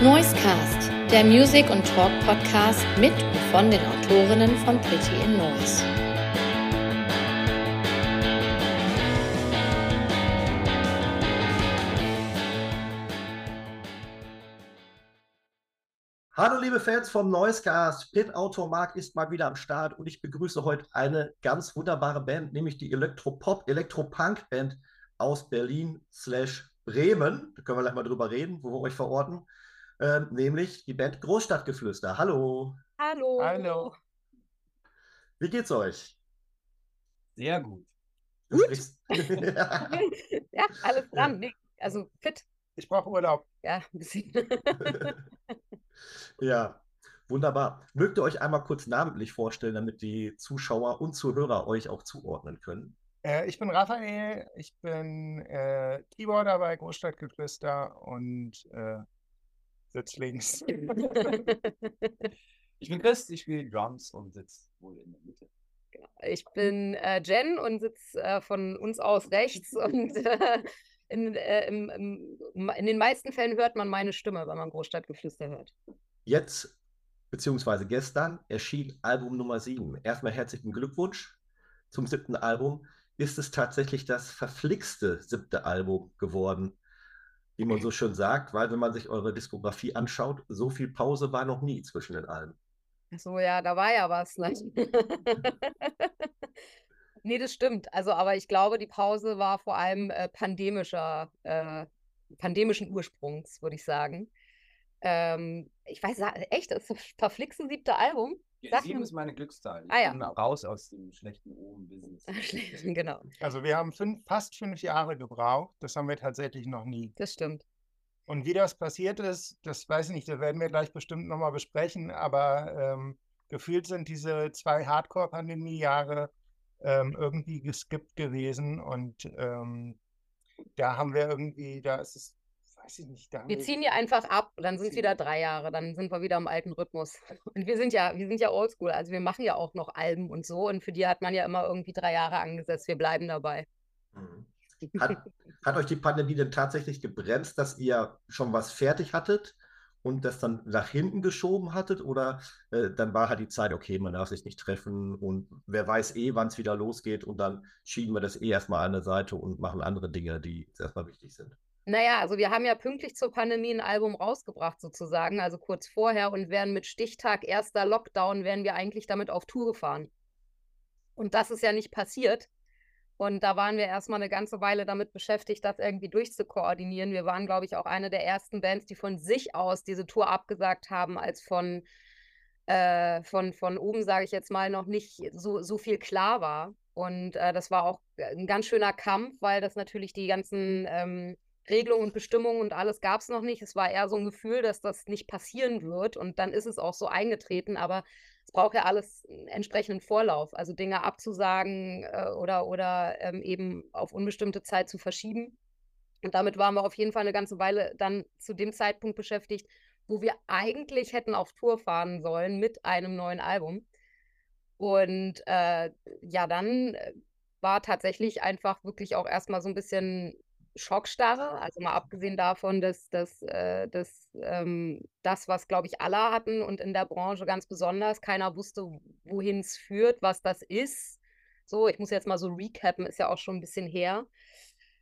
Noisecast, der Music- und Talk-Podcast mit und von den Autorinnen von Pretty in Noise. Hallo liebe Fans vom Noisecast, Pit Autor Mark ist mal wieder am Start und ich begrüße heute eine ganz wunderbare Band, nämlich die Elektropop, Elektropunk-Band aus Berlin slash Bremen. Da können wir gleich mal drüber reden, wo wir euch verorten. Ähm, nämlich die Band Großstadtgeflüster. Hallo. Hallo. Hallo. Wie geht's euch? Sehr gut. Du Gut. sprichst- ja, alles dran. Nee, also fit. Ich brauche Urlaub. Ja, ein bisschen. ja, wunderbar. Mögt ihr euch einmal kurz namentlich vorstellen, damit die Zuschauer und Zuhörer euch auch zuordnen können? Äh, ich bin Raphael, ich bin äh, Keyboarder bei Großstadtgeflüster und äh, sitz links. Ich bin Chris, ich spiele Drums und sitze wohl in der Mitte. Ich bin äh, Jen und sitze äh, von uns aus rechts und äh, in, äh, im, im, in den meisten Fällen hört man meine Stimme, wenn man Großstadtgeflüster hört. Jetzt, beziehungsweise gestern, erschien Album Nummer 7. Erstmal herzlichen Glückwunsch zum siebten Album. Ist es tatsächlich das verflixte siebte Album geworden, wie man so schön sagt, weil wenn man sich eure Diskografie anschaut, so viel Pause war noch nie zwischen den Alben. Ach so, ja, da war ja was. Ne? nee, das stimmt. Also, aber ich glaube, die Pause war vor allem äh, pandemischer, äh, pandemischen Ursprungs, würde ich sagen. Ähm, ich weiß, echt, das ist das verflixte siebte Album? Ja, Sieben ist meine Glückszahl. Ich Ah, ja. bin raus aus dem schlechten Oben-Business. genau, Also wir haben fünf, fast fünf Jahre gebraucht. Das haben wir tatsächlich noch nie. das stimmt. Und wie das passiert ist, das weiß ich nicht, das werden wir gleich bestimmt nochmal besprechen, aber ähm, gefühlt sind diese zwei Hardcore-Pandemie-Jahre ähm, irgendwie geskippt gewesen und ähm, da haben wir irgendwie, da ist es, weiß ich nicht, Wir ziehen die einfach ab, dann sind es wieder drei Jahre, dann sind wir wieder im alten Rhythmus. Und wir sind ja, wir sind ja oldschool, also wir machen ja auch noch Alben und so und für die hat man ja immer irgendwie drei Jahre angesetzt. Wir bleiben dabei. Mhm. Hat, hat euch die Pandemie denn tatsächlich gebremst, dass ihr schon was fertig hattet und das dann nach hinten geschoben hattet? Oder äh, dann war halt die Zeit, okay, man darf sich nicht treffen und wer weiß eh, wann es wieder losgeht und dann schieben wir das eh erstmal an der Seite und machen andere Dinge, die erstmal wichtig sind. Naja, also wir haben ja pünktlich zur Pandemie ein Album rausgebracht sozusagen, also kurz vorher und wären mit Stichtag erster Lockdown, wären wir eigentlich damit auf Tour gefahren. Und das ist ja nicht passiert. Und da waren wir erstmal eine ganze Weile damit beschäftigt, das irgendwie durchzukoordinieren. Wir waren, glaube ich, auch eine der ersten Bands, die von sich aus diese Tour abgesagt haben, als von, äh, von, von oben, sage ich jetzt mal, noch nicht so, so viel klar war. Und äh, das war auch ein ganz schöner Kampf, weil das natürlich die ganzen ähm, Regelungen und Bestimmungen und alles gab es noch nicht. Es war eher so ein Gefühl, dass das nicht passieren wird. Und dann ist es auch so eingetreten. Aber es braucht ja alles einen entsprechenden Vorlauf. Also Dinge abzusagen äh, oder, oder ähm, eben auf unbestimmte Zeit zu verschieben. Und damit waren wir auf jeden Fall eine ganze Weile dann zu dem Zeitpunkt beschäftigt, wo wir eigentlich hätten auf Tour fahren sollen mit einem neuen Album. Und äh, ja, dann äh, war tatsächlich einfach wirklich auch erstmal so ein bisschen Schockstarre. Also mal abgesehen davon, dass, dass, äh, dass ähm, das, was, glaube ich, alle hatten und in der Branche ganz besonders, keiner wusste, wohin es führt, was das ist. So, ich muss jetzt mal so recappen, ist ja auch schon ein bisschen her.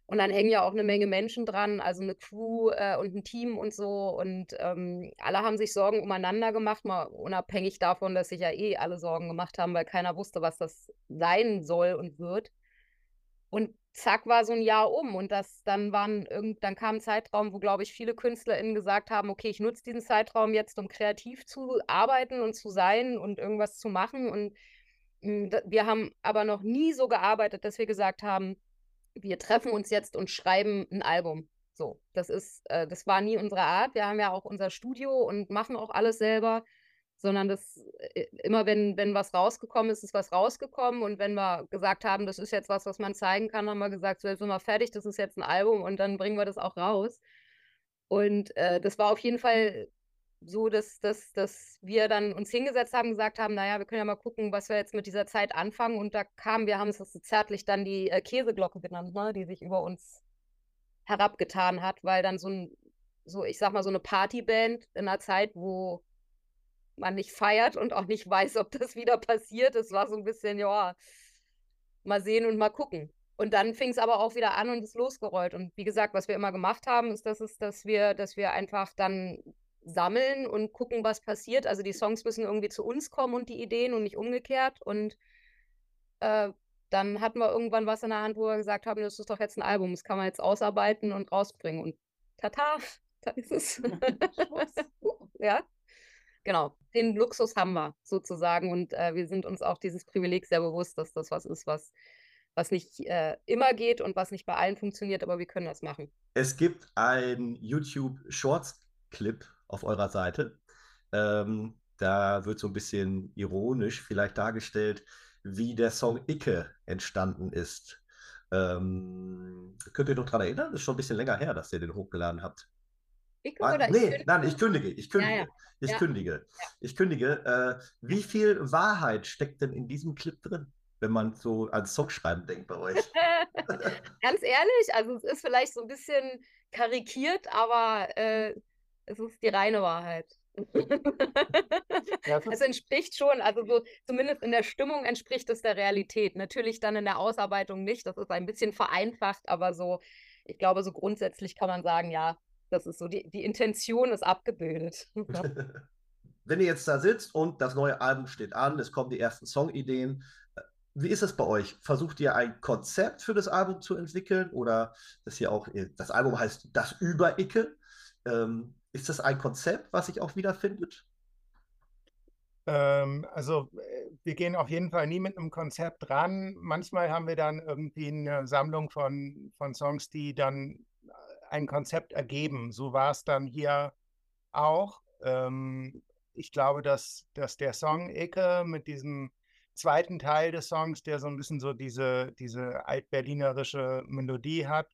Und dann hängen ja auch eine Menge Menschen dran, also eine Crew äh, und ein Team und so. Und ähm, alle haben sich Sorgen umeinander gemacht, mal unabhängig davon, dass sich ja eh alle Sorgen gemacht haben, weil keiner wusste, was das sein soll und wird. Und zack war so ein Jahr um. Und das dann waren irgend, dann kam ein Zeitraum, wo, glaube ich, viele KünstlerInnen gesagt haben, okay, ich nutze diesen Zeitraum jetzt, um kreativ zu arbeiten und zu sein und irgendwas zu machen. Und da- wir haben aber noch nie so gearbeitet, dass wir gesagt haben, wir treffen uns jetzt und schreiben ein Album. So, das ist, äh, das war nie unsere Art. Wir haben ja auch unser Studio und machen auch alles selber, sondern das äh, immer, wenn, wenn was rausgekommen ist, ist was rausgekommen. Und wenn wir gesagt haben, das ist jetzt was, was man zeigen kann, haben wir gesagt, so jetzt sind wir fertig, das ist jetzt ein Album und dann bringen wir das auch raus. Und äh, das war auf jeden Fall so, dass, dass, dass wir dann uns hingesetzt haben, gesagt haben, naja, wir können ja mal gucken, was wir jetzt mit dieser Zeit anfangen. Und da kam, wir haben es so zärtlich dann die äh, Käseglocke genannt, ne, die sich über uns herabgetan hat, weil dann so ein so, ich sag mal, so eine Partyband in einer Zeit, wo man nicht feiert und auch nicht weiß, ob das wieder passiert. Es war so ein bisschen, ja, mal sehen und mal gucken. Und dann fing es aber auch wieder an und ist losgerollt. Und wie gesagt, was wir immer gemacht haben, ist, dass, es, dass, wir, dass wir einfach dann sammeln und gucken, was passiert. Also die Songs müssen irgendwie zu uns kommen und die Ideen und nicht umgekehrt. Und äh, dann hatten wir irgendwann was in der Hand, wo wir gesagt haben, das ist doch jetzt ein Album, das kann man jetzt ausarbeiten und rausbringen. Und tata, da ist es. ja, genau. Den Luxus haben wir sozusagen. Und äh, wir sind uns auch dieses Privileg sehr bewusst, dass das was ist, was was nicht äh, immer geht und was nicht bei allen funktioniert, aber wir können das machen. Es gibt ein YouTube Shorts Clip auf eurer Seite. Ähm, da wird so ein bisschen ironisch vielleicht dargestellt, wie der Song Icke entstanden ist. Ähm, könnt ihr noch daran erinnern? Das ist schon ein bisschen länger her, dass ihr den hochgeladen habt. Ah, oder nee, ich nein, ich kündige, ich kündige, Ja, ja. ich Ja. kündige, ich kündige. Äh, wie viel Wahrheit steckt denn in diesem Clip drin, wenn man so ans Songschreiben denkt bei euch? Ganz ehrlich, also es ist vielleicht so ein bisschen karikiert, aber äh, es ist die reine Wahrheit. Es entspricht schon, also so zumindest in der Stimmung entspricht es der Realität. Natürlich dann in der Ausarbeitung nicht, das ist ein bisschen vereinfacht, aber so, ich glaube, so grundsätzlich kann man sagen, ja, das ist so, die, die Intention ist abgebildet. Wenn ihr jetzt da sitzt und das neue Album steht an, es kommen die ersten Songideen, äh, wie ist es bei euch? Versucht ihr ein Konzept für das Album zu entwickeln oder das hier auch, das Album heißt Das Über-Icke? Ähm, ist das ein Konzept, was sich auch wiederfindet? ähm, also äh, wir gehen auf jeden Fall nie mit einem Konzept ran. Manchmal haben wir dann irgendwie eine Sammlung von, von Songs, die dann äh, ein Konzept ergeben. So war es dann hier auch. Ähm, ich glaube, dass, dass der Song Ecke mit diesem zweiten Teil des Songs, der so ein bisschen so diese, diese altberlinerische Melodie hat,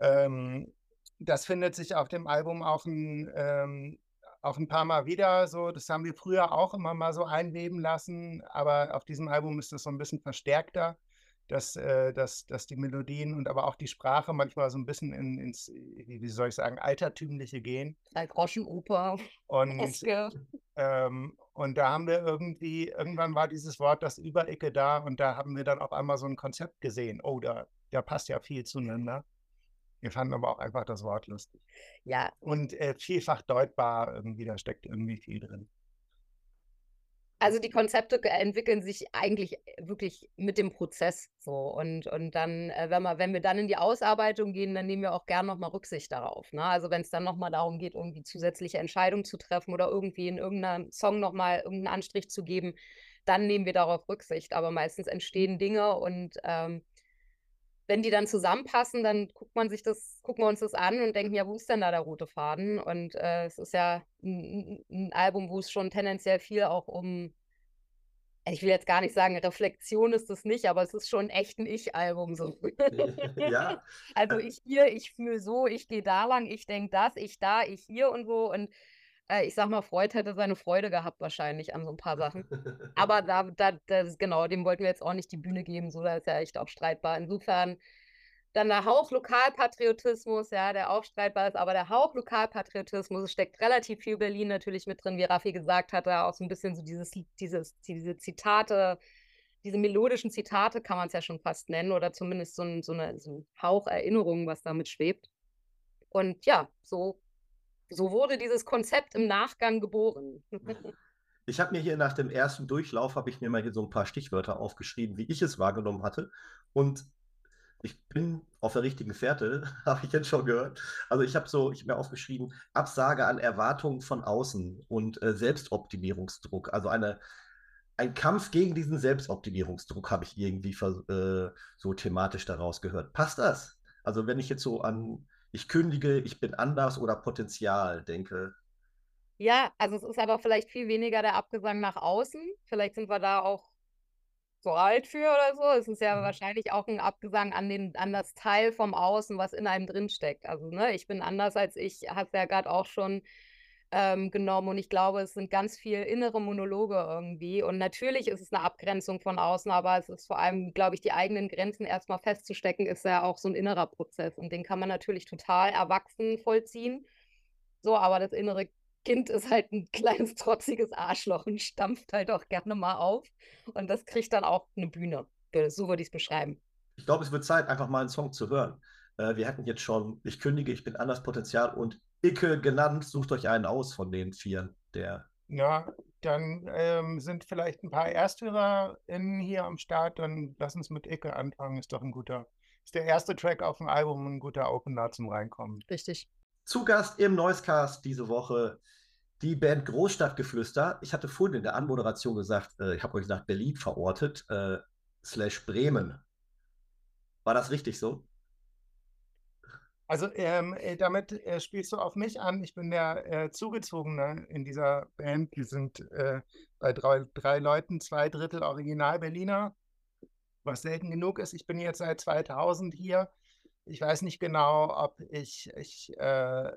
ähm, das findet sich auf dem Album auch ein, ähm, auch ein paar Mal wieder. So, das haben wir früher auch immer mal so einweben lassen, aber auf diesem Album ist das so ein bisschen verstärkter, dass, äh, dass, dass die Melodien und aber auch die Sprache manchmal so ein bisschen in, ins, wie soll ich sagen, altertümliche gehen. Drei Groschenoper, Und ähm, und da haben wir irgendwie, irgendwann war dieses Wort das Überecke da und da haben wir dann auf einmal so ein Konzept gesehen. Oh, da, da passt ja viel zueinander. Wir fanden aber auch einfach das Wort lustig. Ja, Und äh, vielfach deutbar irgendwie, da steckt irgendwie viel drin. Also die Konzepte entwickeln sich eigentlich wirklich mit dem Prozess so. Und, und dann, äh, wenn wir, wenn wir dann in die Ausarbeitung gehen, dann nehmen wir auch gern nochmal Rücksicht darauf. Ne? Also wenn es dann nochmal darum geht, irgendwie zusätzliche Entscheidungen zu treffen oder irgendwie in irgendeinem Song nochmal irgendeinen Anstrich zu geben, dann nehmen wir darauf Rücksicht. Aber meistens entstehen Dinge und ähm, wenn die dann zusammenpassen, dann guckt man sich das, gucken wir uns das an und denken, ja, wo ist denn da der rote Faden? Und äh, es ist ja ein, ein Album, wo es schon tendenziell viel auch um, ich will jetzt gar nicht sagen, Reflexion ist es nicht, aber es ist schon echt ein Ich-Album so. ja, Also ich hier, ich fühle so, ich gehe da lang, ich denke das, ich da, ich hier und so. Und äh, ich sag mal, Freud hätte seine Freude gehabt wahrscheinlich an so ein paar Sachen. Aber da, da, das, genau, dem wollten wir jetzt auch nicht die Bühne geben, so, das ist ja echt auch streitbar. Insofern dann der Hauch Lokalpatriotismus, ja, der auch streitbar ist, aber der Hauch Lokalpatriotismus, es steckt relativ viel Berlin natürlich mit drin, wie Raffi gesagt hat, da auch so ein bisschen so dieses, dieses, diese Zitate, diese melodischen Zitate kann man es ja schon fast nennen, oder zumindest so ein, so eine, so ein Hauch Erinnerung, was damit schwebt. Und ja, so, so wurde dieses Konzept im Nachgang geboren. Ich habe mir hier nach dem ersten Durchlauf, habe ich mir mal hier so ein paar Stichwörter aufgeschrieben, wie ich es wahrgenommen hatte. Und ich bin auf der richtigen Fährte, habe ich jetzt schon gehört. Also ich habe so, ich habe mir aufgeschrieben, Absage an Erwartungen von außen und äh, Selbstoptimierungsdruck. Also eine, ein Kampf gegen diesen Selbstoptimierungsdruck habe ich irgendwie äh, so thematisch daraus gehört. Passt das? Also wenn ich jetzt so an ich kündige, ich bin anders oder Potenzial denke. Ja, also es ist aber vielleicht viel weniger der Abgesang nach außen. Vielleicht sind wir da auch so alt für oder so. Es ist ja Mhm. wahrscheinlich auch ein Abgesang an den, an das Teil vom Außen, was in einem drin steckt. Also, ne, ich bin anders als ich, hast ja gerade auch schon ähm, genommen und ich glaube, es sind ganz viel innere Monologe irgendwie. Und natürlich ist es eine Abgrenzung von außen, aber es ist vor allem, glaube ich, die eigenen Grenzen erstmal festzustecken, ist ja auch so ein innerer Prozess und den kann man natürlich total erwachsen vollziehen. So, aber das innere Kind ist halt ein kleines, trotziges Arschloch und stampft halt auch gerne mal auf. Und das kriegt dann auch eine Bühne. So würde ich es beschreiben. Ich glaube, es wird Zeit, einfach mal einen Song zu hören. Äh, wir hatten jetzt schon Ich kündige, ich bin anders Potenzial und Icke genannt. Sucht euch einen aus von den vier, der Ja, dann ähm, sind vielleicht ein paar ErsthörerInnen hier am Start. Dann lass uns mit Icke anfangen. Ist doch ein guter, ist der erste Track auf dem Album ein guter Opener zum Reinkommen. Richtig. Zu Gast im Noisecast diese Woche die Band Großstadtgeflüster. Ich hatte vorhin in der Anmoderation gesagt, äh, ich habe euch gesagt, Berlin verortet, äh, slash Bremen. War das richtig so? Also ähm, äh, damit äh, spielst du auf mich an. Ich bin der äh, Zugezogene in dieser Band. Wir sind äh, bei drei, drei Leuten, zwei Drittel Original Berliner, was selten genug ist. Ich bin jetzt seit 2000 hier. Ich weiß nicht genau, ob ich, ich, äh,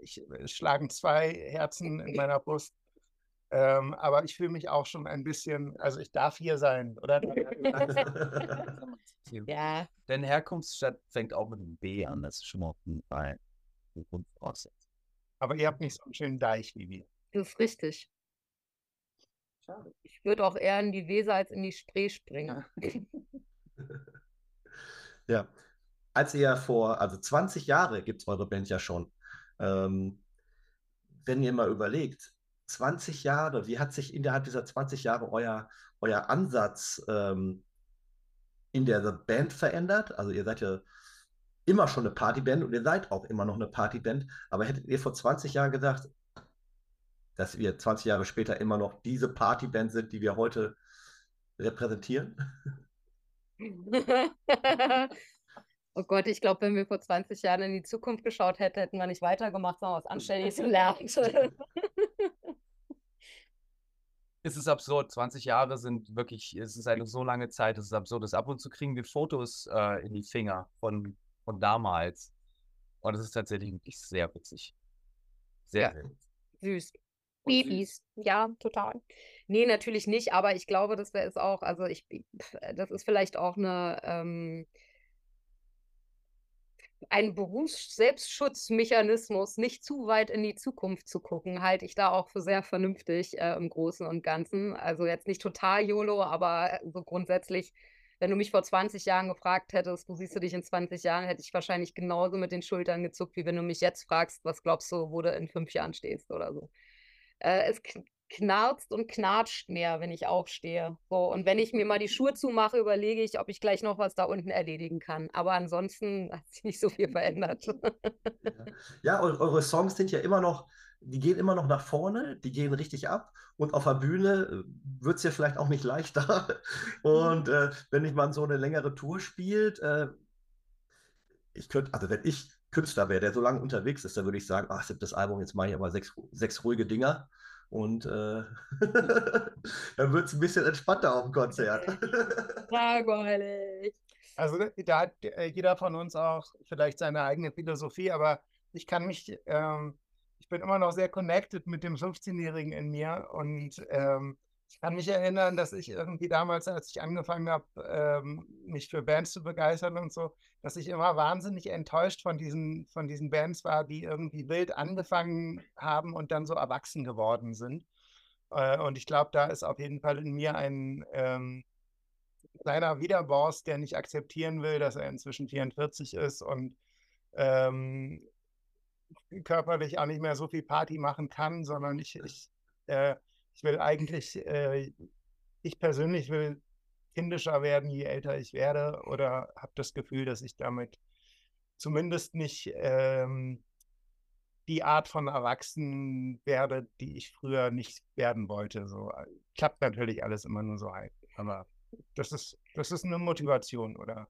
ich es schlagen zwei Herzen in meiner Brust. Ähm, aber ich fühle mich auch schon ein bisschen, also ich darf hier sein, oder? Ja, Deine Herkunftsstadt fängt auch mit einem B an. Das ist schon mal eine Grundvoraussetzung. Aber ihr habt nicht so einen schönen Deich wie wir. das ist richtig. Schade. Ich würde auch eher in die Weser als in die Spree springen. Ja. Als ihr vor, also 20 Jahre gibt es eure Band ja schon. Ähm, wenn ihr mal überlegt, 20 Jahre, wie hat sich innerhalb dieser 20 Jahre euer, euer Ansatz ähm, in der Band verändert? Also ihr seid ja immer schon eine Partyband und ihr seid auch immer noch eine Partyband, aber hättet ihr vor 20 Jahren gedacht, dass wir 20 Jahre später immer noch diese Partyband sind, die wir heute repräsentieren? Oh Gott, ich glaube, wenn wir vor 20 Jahren in die Zukunft geschaut hätten, hätten wir nicht weitergemacht, sondern was Anständiges gelernt. Es ist absurd. 20 Jahre sind wirklich, es ist eine so lange Zeit, es ist absurd. Ab und zu kriegen wir Fotos äh, in die Finger von, von damals. Und es ist tatsächlich wirklich sehr witzig. Sehr, Ja. sehr witzig. Süß. Babys, ja, total. Nee, natürlich nicht, aber ich glaube, das wäre es auch, also ich, das ist vielleicht auch eine, ähm, ein Berufs-Selbstschutzmechanismus, nicht zu weit in die Zukunft zu gucken, halte ich da auch für sehr vernünftig äh, im Großen und Ganzen. Also jetzt nicht total YOLO, aber so grundsätzlich, wenn du mich vor 20 Jahren gefragt hättest, wo siehst du dich in 20 Jahren, hätte ich wahrscheinlich genauso mit den Schultern gezuckt, wie wenn du mich jetzt fragst, was glaubst du, wo du in fünf Jahren stehst oder so. Äh, es knarzt und knatscht mehr, wenn ich aufstehe. So, und wenn ich mir mal die Schuhe zumache, überlege ich, ob ich gleich noch was da unten erledigen kann. Aber ansonsten hat sich nicht so viel verändert. Ja, eu- eure Songs sind ja immer noch, die gehen immer noch nach vorne, die gehen richtig ab und auf der Bühne wird es ja vielleicht auch nicht leichter. Und äh, wenn ich mal so eine längere Tour spielt, äh, ich könnte, also wenn ich Künstler wäre, der so lange unterwegs ist, dann würde ich sagen, ach, siebtes Album, jetzt mache ich aber sechs, sechs ruhige Dinger. Und äh, dann wird es ein bisschen entspannter auf dem Konzert. Langweilig. Also da- da hat äh, jeder von uns auch vielleicht seine eigene Philosophie, aber ich kann mich, ähm, ich bin immer noch sehr connected mit dem 15-Jährigen in mir und ähm, ich kann mich erinnern, dass ich irgendwie damals, als ich angefangen habe, ähm, mich für Bands zu begeistern und so, dass ich immer wahnsinnig enttäuscht von diesen, von diesen Bands war, die irgendwie wild angefangen haben und dann so erwachsen geworden sind. Äh, und ich glaube, da ist auf jeden Fall in mir ein ähm, kleiner Widerboss, der nicht akzeptieren will, dass er inzwischen 44 ist und ähm, körperlich auch nicht mehr so viel Party machen kann, sondern ich, ich, äh, ich will eigentlich, äh, ich persönlich will kindischer werden, je älter ich werde, oder habe das Gefühl, dass ich damit zumindest nicht ähm, die Art von Erwachsenen werde, die ich früher nicht werden wollte. So äh, klappt natürlich alles immer nur so halb, aber das ist, das ist eine Motivation, oder?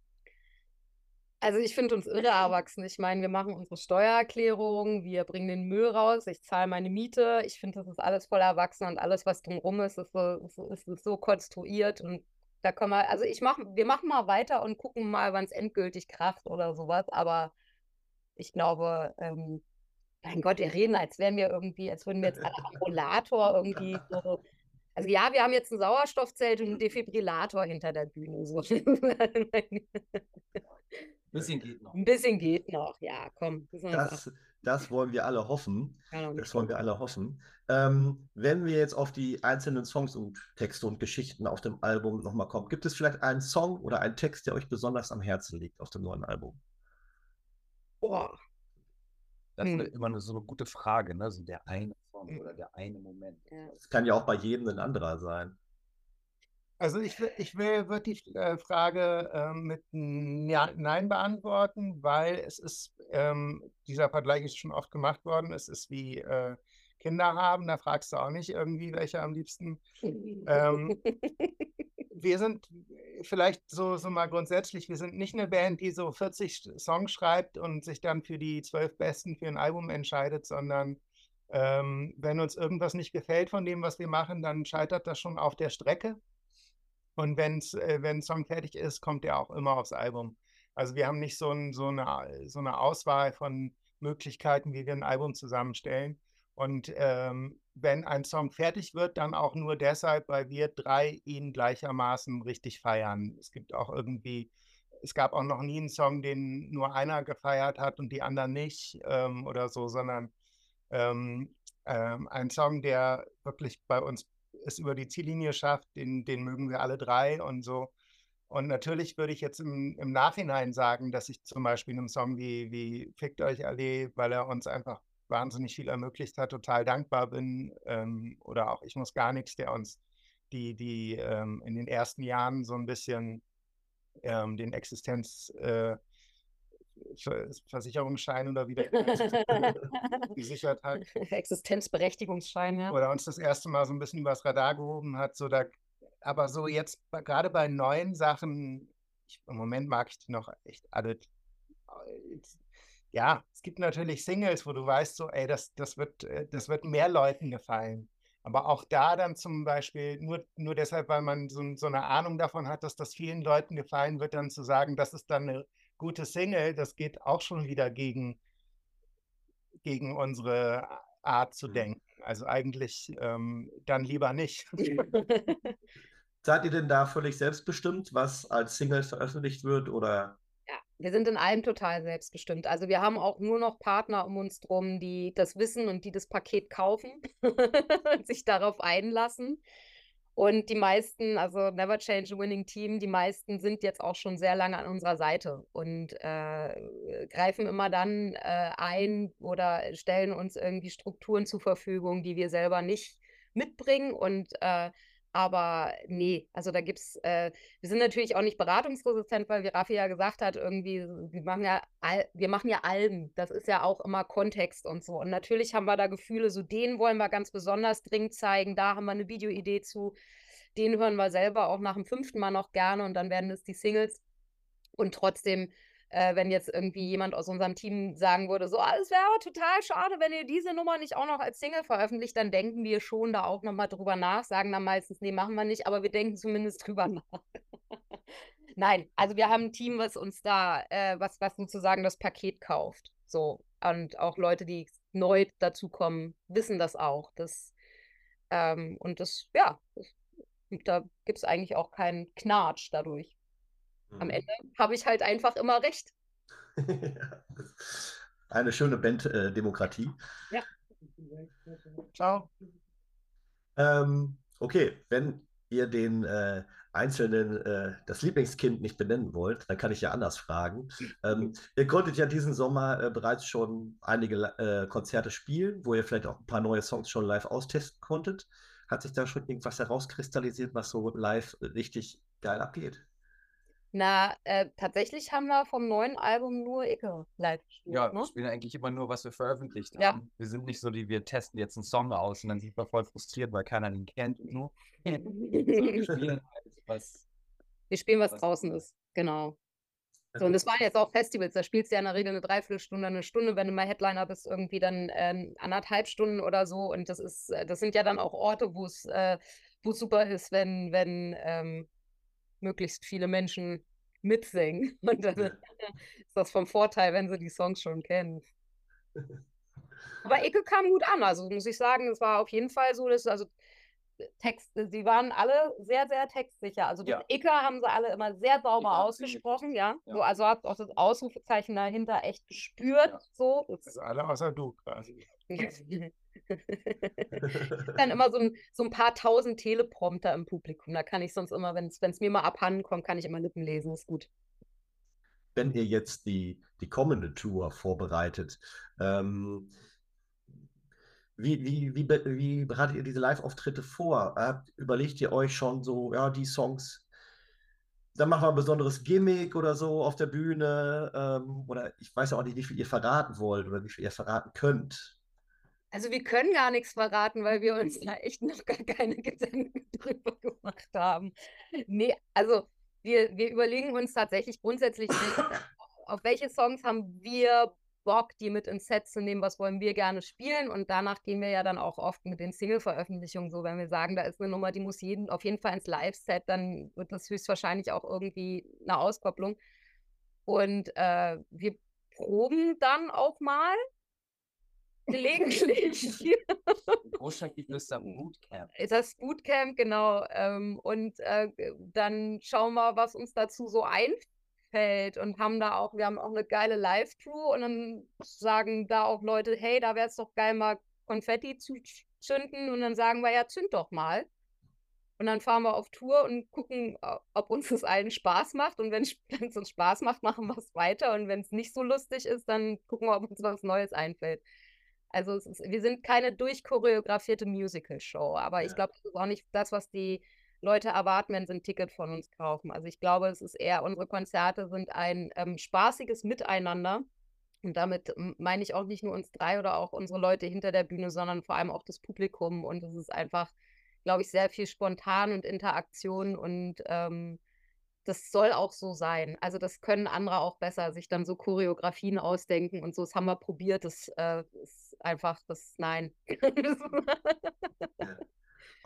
Also ich finde uns irre erwachsen. Ich meine, wir machen unsere Steuererklärung, wir bringen den Müll raus, ich zahle meine Miete. Ich finde, das ist alles voll erwachsen und alles, was drumherum ist, ist so, ist, so- konstruiert. Und da können wir, also ich mache, wir machen mal weiter und gucken mal, wann es endgültig kracht oder sowas. Aber ich glaube, ähm, mein Gott, wir reden, als wären wir irgendwie, als würden wir jetzt alle am Rollator irgendwie so. Also ja, wir haben jetzt ein Sauerstoffzelt und einen Defibrillator hinter der Bühne. So. bisschen geht noch. Ein bisschen geht noch, ja, komm. Das, Das, das wollen wir alle hoffen. Das wollen wir alle hoffen. Ähm, wenn wir jetzt auf die einzelnen Songs und Texte und Geschichten auf dem Album nochmal kommen, gibt es vielleicht einen Song oder einen Text, der euch besonders am Herzen liegt auf dem neuen Album? Boah, Das ist Hm. immer eine, so eine gute Frage, ne? So der eine Song Hm. oder der eine Moment. ja. Es kann ja auch bei jedem ein anderer sein. Also ich, will- ich will, würde die äh, Frage ähm, mit ja, Nein beantworten, weil es ist, ähm, dieser Vergleich ist schon oft gemacht worden, es ist wie äh, Kinder haben, da fragst du auch nicht irgendwie, welche am liebsten. Ähm, wir sind vielleicht so, so mal grundsätzlich, wir sind nicht eine Band, die so 40 Songs schreibt und sich dann für die zwölf Besten für ein Album entscheidet, sondern ähm, wenn uns irgendwas nicht gefällt von dem, was wir machen, dann scheitert das schon auf der Strecke. Und wenn's, äh, wenn ein Song fertig ist, kommt er auch immer aufs Album. Also wir haben nicht so, ein, so, eine, so eine Auswahl von Möglichkeiten, wie wir ein Album zusammenstellen. Und ähm, wenn ein Song fertig wird, dann auch nur deshalb, weil wir drei ihn gleichermaßen richtig feiern. Es gibt auch irgendwie, es gab auch noch nie einen Song, den nur einer gefeiert hat und die anderen nicht ähm, oder so, sondern ähm, ähm, ein Song, der wirklich bei uns es über die Ziellinie schafft, den, den mögen wir alle drei und so. Und natürlich würde ich jetzt im, im Nachhinein sagen, dass ich zum Beispiel einem Song wie, wie Fickt euch alle, weil er uns einfach wahnsinnig viel ermöglicht hat, total dankbar bin. Ähm, oder auch Ich muss gar nichts, der uns die, die ähm, in den ersten Jahren so ein bisschen ähm, den Existenz äh, Versicherungsschein oder wie der gesichert hat. Existenzberechtigungsschein, ja. oder uns das erste Mal so ein bisschen übers Radar gehoben hat. So da, aber so jetzt gerade bei neuen Sachen, ich, im Moment mag ich die noch echt alle. Ja, es gibt natürlich Singles, wo du weißt, so, ey, das, das wird, äh, das wird mehr Leuten gefallen. Aber auch da dann zum Beispiel, nur, nur deshalb, weil man so, so eine Ahnung davon hat, dass das vielen Leuten gefallen wird, dann zu sagen, das ist dann eine gute Single, das geht auch schon wieder gegen, gegen unsere Art zu Mhm. denken. Also eigentlich ähm, dann lieber nicht. Seid ihr denn da völlig selbstbestimmt, was als Single veröffentlicht wird? Oder Ja, wir sind in allem total selbstbestimmt. Also wir haben auch nur noch Partner um uns drum, die das wissen und die das Paket kaufen und sich darauf einlassen. Und die meisten, also Never Change a Winning Team, die meisten sind jetzt auch schon sehr lange an unserer Seite und äh, greifen immer dann äh, ein oder stellen uns irgendwie Strukturen zur Verfügung, die wir selber nicht mitbringen. Und äh, aber nee, also da gibt's, äh, wir sind natürlich auch nicht beratungsresistent, weil wie Raffi ja gesagt hat, irgendwie, wir machen ja, Al wir machen ja Alben. Das ist ja auch immer Kontext und so. Und natürlich haben wir da Gefühle, so den wollen wir ganz besonders dringend zeigen. Da haben wir eine Videoidee zu. Den hören wir selber auch nach dem fünften Mal noch gerne und dann werden es die Singles. Und trotzdem, äh, wenn jetzt irgendwie jemand aus unserem Team sagen würde, so, ah, es wäre total schade, wenn ihr diese Nummer nicht auch noch als Single veröffentlicht, dann denken wir schon da auch nochmal drüber nach, sagen dann meistens, nee, machen wir nicht, aber wir denken zumindest drüber nach. Nein, also wir haben ein Team, was uns da, äh, was, was sozusagen das Paket kauft. So. Und auch Leute, die neu dazukommen, wissen das auch. Das, ähm, und das, ja, das, da gibt es eigentlich auch keinen Knatsch dadurch. Am Mhm. Ende habe ich halt einfach immer recht. Eine schöne Band-Demokratie. Ciao. Ähm, okay, wenn ihr den äh, Einzelnen äh, das Lieblingskind nicht benennen wollt, dann kann ich ja anders fragen. Ähm, ihr konntet ja diesen Sommer äh, bereits schon einige äh, Konzerte spielen, wo ihr vielleicht auch ein paar neue Songs schon live austesten konntet. Hat sich da schon irgendwas herauskristallisiert, was so live richtig geil abgeht? Na, äh, tatsächlich haben wir vom neuen Album nur Icke live gespielt, Ja, ne? wir spielen eigentlich immer nur, was wir veröffentlicht Ja. haben. Wir sind nicht so, die wir testen jetzt einen Song aus und dann sind wir voll frustriert, weil keiner den kennt. Sondern wir spielen halt was. Wir spielen, was Was- draußen ist, genau. So, Also und das waren jetzt auch Festivals, da spielst du ja in der Regel eine Dreiviertelstunde, eine Stunde, wenn du mal Headliner bist, irgendwie dann ähm, anderthalb Stunden oder so. Und das ist, äh, das sind ja dann auch Orte, wo es äh, super ist, wenn, wenn ähm, möglichst viele Menschen mitsingen. Und dann Ja. ist das vom Vorteil, wenn sie die Songs schon kennen. Aber Ecke kam gut an, also muss ich sagen, es war auf jeden Fall so, dass also Texte, sie waren alle sehr, sehr textsicher. Also das Ja. Icker haben sie alle immer sehr sauber sie- ausgesprochen, ja. Ja. So, also hat auch das Ausrufezeichen dahinter echt gespürt. Ja. So. Das Also alle außer du quasi. dann immer so ein, so ein paar tausend Teleprompter im Publikum. Da kann ich sonst immer, wenn es mir mal abhanden kommt, kann ich immer Lippen lesen. Ist gut. wenn ihr jetzt die, die kommende Tour vorbereitet, ähm, wie, wie, wie, wie bereitet ihr diese Live-Auftritte vor? Habt, überlegt ihr euch schon so, ja, die Songs, dann machen wir ein besonderes Gimmick oder so auf der Bühne? Ähm, oder ich weiß ja auch nicht, wie viel ihr verraten wollt oder wie viel ihr verraten könnt. Also wir können gar nichts verraten, weil wir uns da echt noch gar keine Gedanken drüber gemacht haben. Nee, also wir, wir überlegen uns tatsächlich grundsätzlich, auf welche Songs haben wir Bock, die mit ins Set zu nehmen, was wollen wir gerne spielen und danach gehen wir ja dann auch oft mit den Single-Veröffentlichungen so, wenn wir sagen, da ist eine Nummer, die muss jeden auf jeden Fall ins Live-Set, dann wird das höchstwahrscheinlich auch irgendwie eine Auskopplung. Und äh, wir proben dann auch mal gelegentlich. Großstadtgeflüster Bootcamp. Das Bootcamp, genau. Ähm, und äh, dann schauen wir, was uns dazu so einfällt und haben da auch, wir haben auch eine geile Live-Crew und dann sagen da auch Leute, hey, da wäre es doch geil, mal Konfetti zu zünden und dann sagen wir, ja, zünd doch mal. Und dann fahren wir auf Tour und gucken, o- ob uns das allen Spaß macht. Und wenn es uns Spaß macht, machen wir es weiter. Und wenn es nicht so lustig ist, dann gucken wir, ob uns was Neues einfällt. Also es ist, wir sind keine durchchoreografierte Musical-Show, aber ich Ja. glaube, das ist auch nicht das, was die Leute erwarten, wenn sie ein Ticket von uns kaufen. Also ich glaube, es ist eher, unsere Konzerte sind ein ähm, spaßiges Miteinander. Und damit meine ich auch nicht nur uns drei oder auch unsere Leute hinter der Bühne, sondern vor allem auch das Publikum. Und es ist einfach, glaube ich, sehr viel spontan und Interaktion und ähm, das soll auch so sein. Also das können andere auch besser, sich dann so Choreografien ausdenken und so. Das haben wir probiert. Das äh, ist einfach das Nein.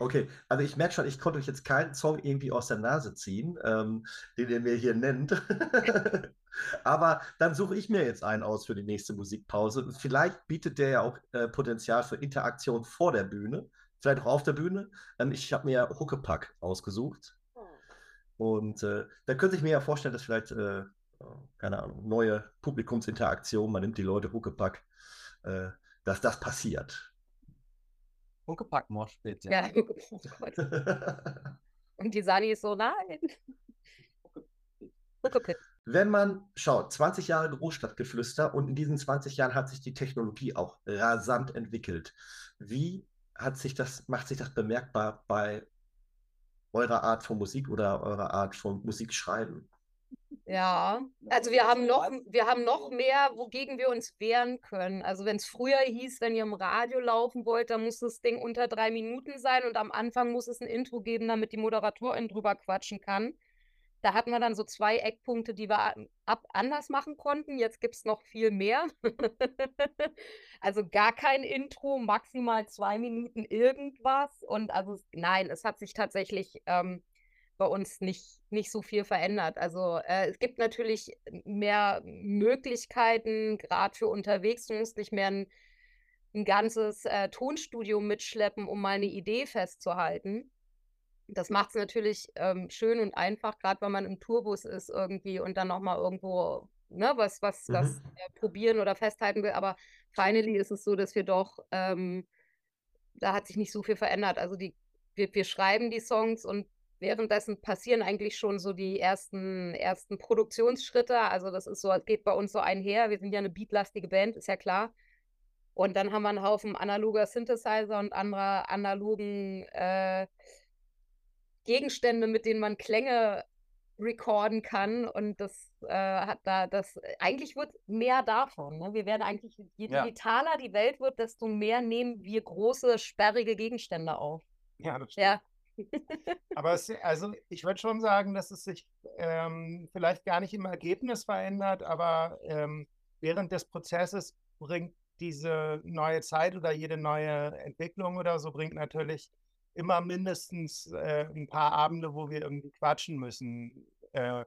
Okay, also ich merke schon, ich konnte euch jetzt keinen Song irgendwie aus der Nase ziehen, ähm, den ihr mir hier nennt. Aber dann suche ich mir jetzt einen aus für die nächste Musikpause. Vielleicht bietet der ja auch äh, Potenzial für Interaktion vor der Bühne, vielleicht auch auf der Bühne. Ähm, ich habe mir Huckepack ausgesucht. Und äh, da könnte ich mir ja vorstellen, dass vielleicht, äh, keine Ahnung, neue Publikumsinteraktion, man nimmt die Leute Huckepack, äh, dass das passiert. Huckepack Moshpit, ja. ja, oh. Und die Sani ist so, nein. Wenn man schaut, 20 Jahre Großstadtgeflüster und in diesen 20 Jahren hat sich die Technologie auch rasant entwickelt. Wie hat sich das, macht sich das bemerkbar bei eurer Art von Musik oder eurer Art von Musikschreiben? Ja, also wir haben noch, wir haben noch mehr, wogegen wir uns wehren können. Also wenn es früher hieß, wenn ihr im Radio laufen wollt, dann muss das Ding unter drei Minuten sein und am Anfang muss es ein Intro geben, damit die Moderatorin drüber quatschen kann. Da hatten wir dann so zwei Eckpunkte, die wir a- ab anders machen konnten. Jetzt gibt es noch viel mehr. Also gar kein Intro, maximal zwei Minuten irgendwas. Und also nein, es hat sich tatsächlich ähm, bei uns nicht, nicht so viel verändert. Also äh, es gibt natürlich mehr Möglichkeiten, gerade für unterwegs. Du musst nicht mehr ein, ein ganzes äh, Tonstudio mitschleppen, um mal eine Idee festzuhalten. Das macht es natürlich ähm, schön und einfach, gerade wenn man im Tourbus ist irgendwie und dann nochmal irgendwo ne, was, was, Mhm. was äh, probieren oder festhalten will. Aber finally ist es so, dass wir doch, ähm, da hat sich nicht so viel verändert. Also die, wir, wir schreiben die Songs und währenddessen passieren eigentlich schon so die ersten, ersten Produktionsschritte. Also das ist so, geht bei uns so einher. Wir sind ja eine beatlastige Band, ist ja klar. Und dann haben wir einen Haufen analoger Synthesizer und anderer analogen äh, Gegenstände, mit denen man Klänge recorden kann. Und das äh, hat da, das, eigentlich wird mehr davon. Ne? Wir werden eigentlich, je Ja. digitaler die Welt wird, desto mehr nehmen wir große, sperrige Gegenstände auf. Ja, das stimmt. Ja. Aber es, also ich würde schon sagen, dass es sich ähm, vielleicht gar nicht im Ergebnis verändert, aber ähm, während des Prozesses bringt diese neue Zeit oder jede neue Entwicklung oder so bringt natürlich immer mindestens äh, ein paar Abende, wo wir irgendwie quatschen müssen, äh,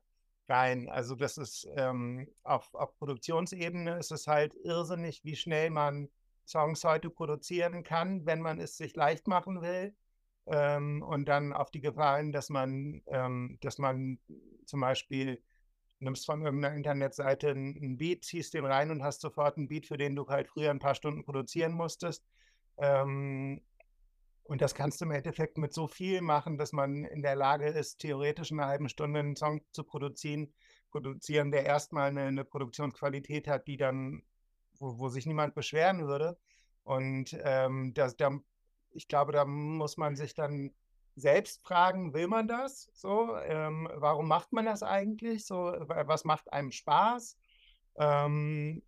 rein. Also das ist ähm, auf, auf Produktionsebene ist es halt irrsinnig, wie schnell man Songs heute produzieren kann, wenn man es sich leicht machen will. ähm, und dann auf die Gefahr hin, dass man, ähm, dass man zum Beispiel nimmst von irgendeiner Internetseite einen Beat, ziehst den rein und hast sofort einen Beat, für den du halt früher ein paar Stunden produzieren musstest. Ähm, und das kannst du im Endeffekt mit so viel machen, dass man in der Lage ist, theoretisch in einer halben Stunde einen Song zu produzieren, produzieren, der erstmal eine, eine Produktionsqualität hat, die dann, wo, wo sich niemand beschweren würde. Und ähm, das, da, ich glaube, da muss man sich dann selbst fragen, will man das? So, ähm, warum macht man das eigentlich? So, was macht einem Spaß? Ähm,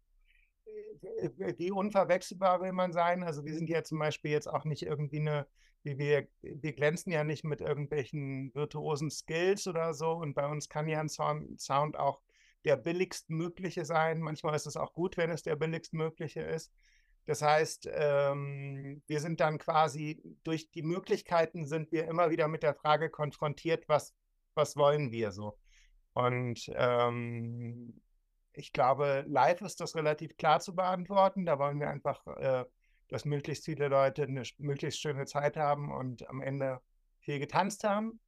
wie unverwechselbar will man sein? Also wir sind ja zum Beispiel jetzt auch nicht irgendwie eine, wir, wir glänzen ja nicht mit irgendwelchen virtuosen Skills oder so und bei uns kann ja ein Sound, Sound auch der billigstmögliche sein. Manchmal ist es auch gut, wenn es der billigstmögliche ist. Das heißt, ähm, wir sind dann quasi durch die Möglichkeiten sind wir immer wieder mit der Frage konfrontiert, was, was wollen wir so? Und ähm, ich glaube, live ist das relativ klar zu beantworten. Da wollen wir einfach, äh, dass möglichst viele Leute eine möglichst schöne Zeit haben und am Ende viel getanzt haben.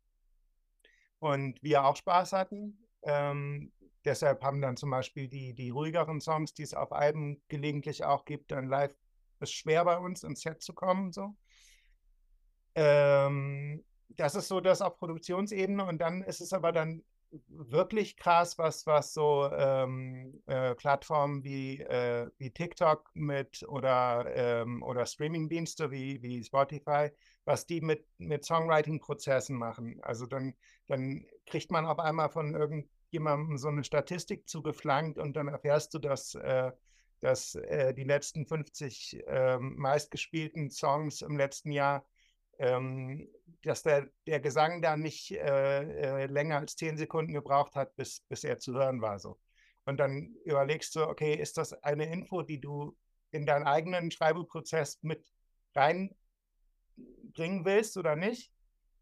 Und wir auch Spaß hatten. Ähm, Deshalb haben dann zum Beispiel die, die ruhigeren Songs, die es auf Alben gelegentlich auch gibt, dann live ist schwer bei uns ins Set zu kommen. So. Ähm, das ist so das auf Produktionsebene und dann ist es aber dann wirklich krass, was, was so ähm, äh, Plattformen wie, äh, wie TikTok mit oder, ähm, oder Streamingdienste wie, wie Spotify, was die mit, mit Songwriting-Prozessen machen. Also dann, dann kriegt man auf einmal von irgendeinem jemandem so eine Statistik zugeflankt und dann erfährst du, dass, äh, dass äh, die letzten 50 äh, meistgespielten Songs im letzten Jahr, ähm, dass der, der Gesang da nicht äh, äh, länger als 10 Sekunden gebraucht hat, bis, bis er zu hören war. So. Und dann überlegst du, okay, ist das eine Info, die du in deinen eigenen Schreibeprozess mit reinbringen willst oder nicht?